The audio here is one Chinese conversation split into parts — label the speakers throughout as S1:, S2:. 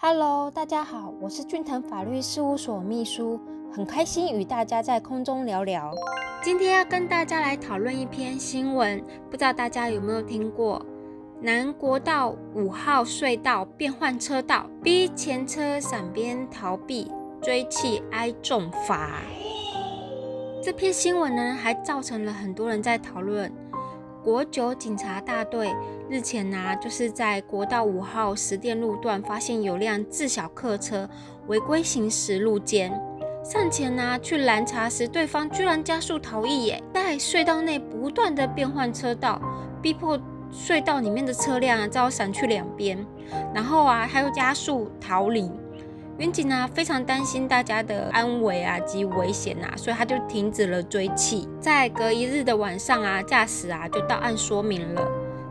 S1: Hello，大家好，我是俊腾法律事务所秘书，很开心与大家在空中聊聊。今天要跟大家来讨论一篇新闻，不知道大家有没有听过？南国道五号隧道变换车道，逼前车闪边逃避，追气挨重罚。这篇新闻呢，还造成了很多人在讨论。国九警察大队日前呢，就是在国道五号十店路段发现有辆自小客车违规行驶路肩，上前呢去拦查时，对方居然加速逃逸，耶，在隧道内不断的变换车道，逼迫隧道里面的车辆啊，只好闪去两边，然后啊，还有加速逃离。远景呢非常担心大家的安危啊及危险啊，所以他就停止了追气。在隔一日的晚上啊，驾驶啊就到案说明了。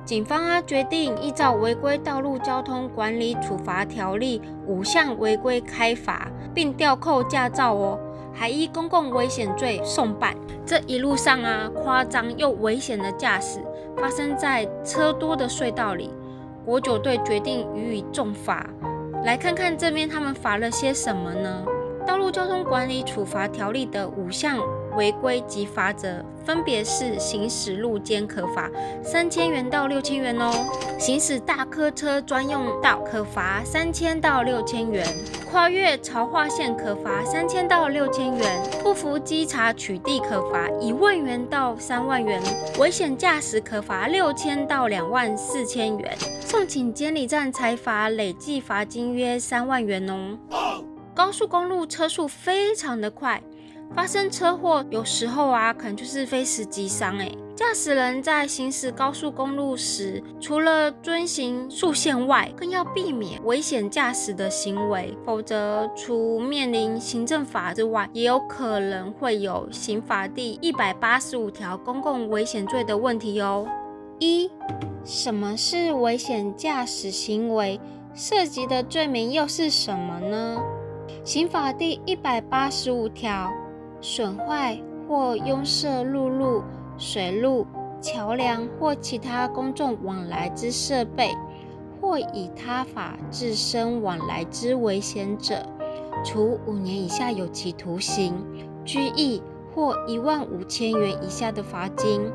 S1: 警方啊决定依照违规道路交通管理处罚条例五项违规开罚，并吊扣驾照哦，还依公共危险罪送办。这一路上啊，夸张又危险的驾驶发生在车多的隧道里，国九队决定予以重罚。来看看这边他们罚了些什么呢？道路交通管理处罚条例的五项违规及罚则，分别是：行驶路肩可罚三千元到六千元哦；行驶大客车专用道可罚三千到六千元；跨越潮化线可罚三千到六千元；不服稽查取缔可罚一万元到三万元；危险驾驶可罚六千到两万四千元。送请监理站裁罚，累计罚金约三万元哦。高速公路车速非常的快，发生车祸有时候啊，可能就是非死即伤哎。驾驶人在行驶高速公路时，除了遵行速线外，更要避免危险驾驶的行为，否则除面临行政法之外，也有可能会有刑法第一百八十五条公共危险罪的问题哦。一什么是危险驾驶行为？涉及的罪名又是什么呢？刑法第一百八十五条，损坏或拥塞陆路、水路、桥梁或其他公众往来之设备，或以他法自身往来之危险者，处五年以下有期徒刑、拘役或一万五千元以下的罚金；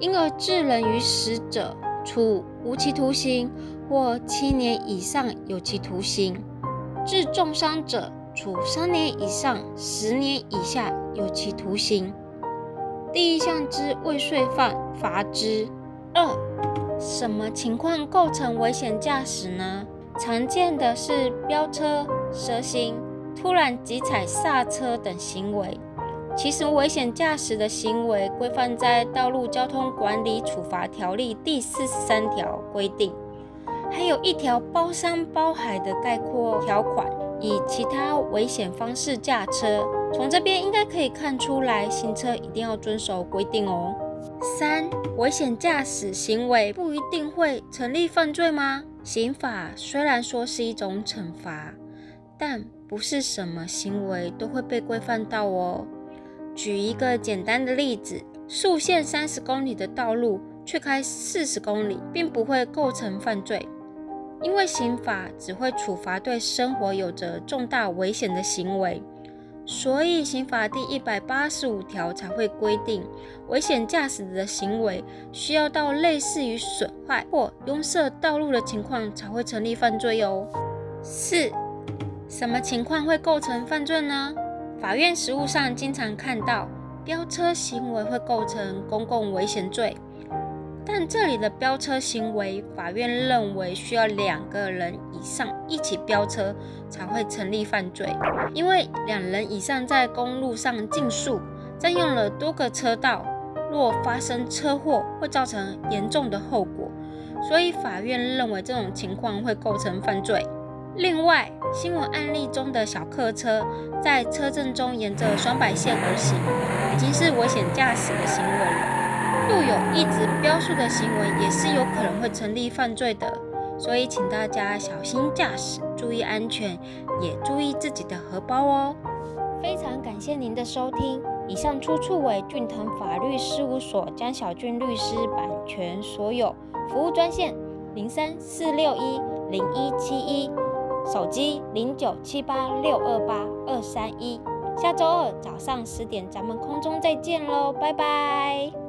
S1: 因而致人于死者，处无期徒刑或七年以上有期徒刑；致重伤者，处三年以上十年以下有期徒刑。第一项之未遂犯，罚之。二、什么情况构成危险驾驶呢？常见的是飙车、蛇行、突然急踩刹车等行为。其实，危险驾驶的行为规范在《道路交通管理处罚条例》第四十三条规定，还有一条包山包海的概括条款，以其他危险方式驾车。从这边应该可以看出来，行车一定要遵守规定哦。三、危险驾驶行为不一定会成立犯罪吗？刑法虽然说是一种惩罚，但不是什么行为都会被规范到哦。举一个简单的例子，速限三十公里的道路却开四十公里，并不会构成犯罪，因为刑法只会处罚对生活有着重大危险的行为，所以刑法第一百八十五条才会规定，危险驾驶的行为需要到类似于损坏或拥塞道路的情况才会成立犯罪哦。四，什么情况会构成犯罪呢？法院实务上经常看到飙车行为会构成公共危险罪，但这里的飙车行为，法院认为需要两个人以上一起飙车才会成立犯罪，因为两人以上在公路上竞速，占用了多个车道，若发生车祸会造成严重的后果，所以法院认为这种情况会构成犯罪。另外，新闻案例中的小客车在车阵中沿着双白线而行，已经是危险驾驶的行为了。若有一直飙速的行为，也是有可能会成立犯罪的。所以，请大家小心驾驶，注意安全，也注意自己的荷包哦。非常感谢您的收听，以上出处为俊腾法律事务所江小俊律师版权所有，服务专线零三四六一零一七一。手机零九七八六二八二三一。下周二早上十点，咱们空中再见喽，拜拜。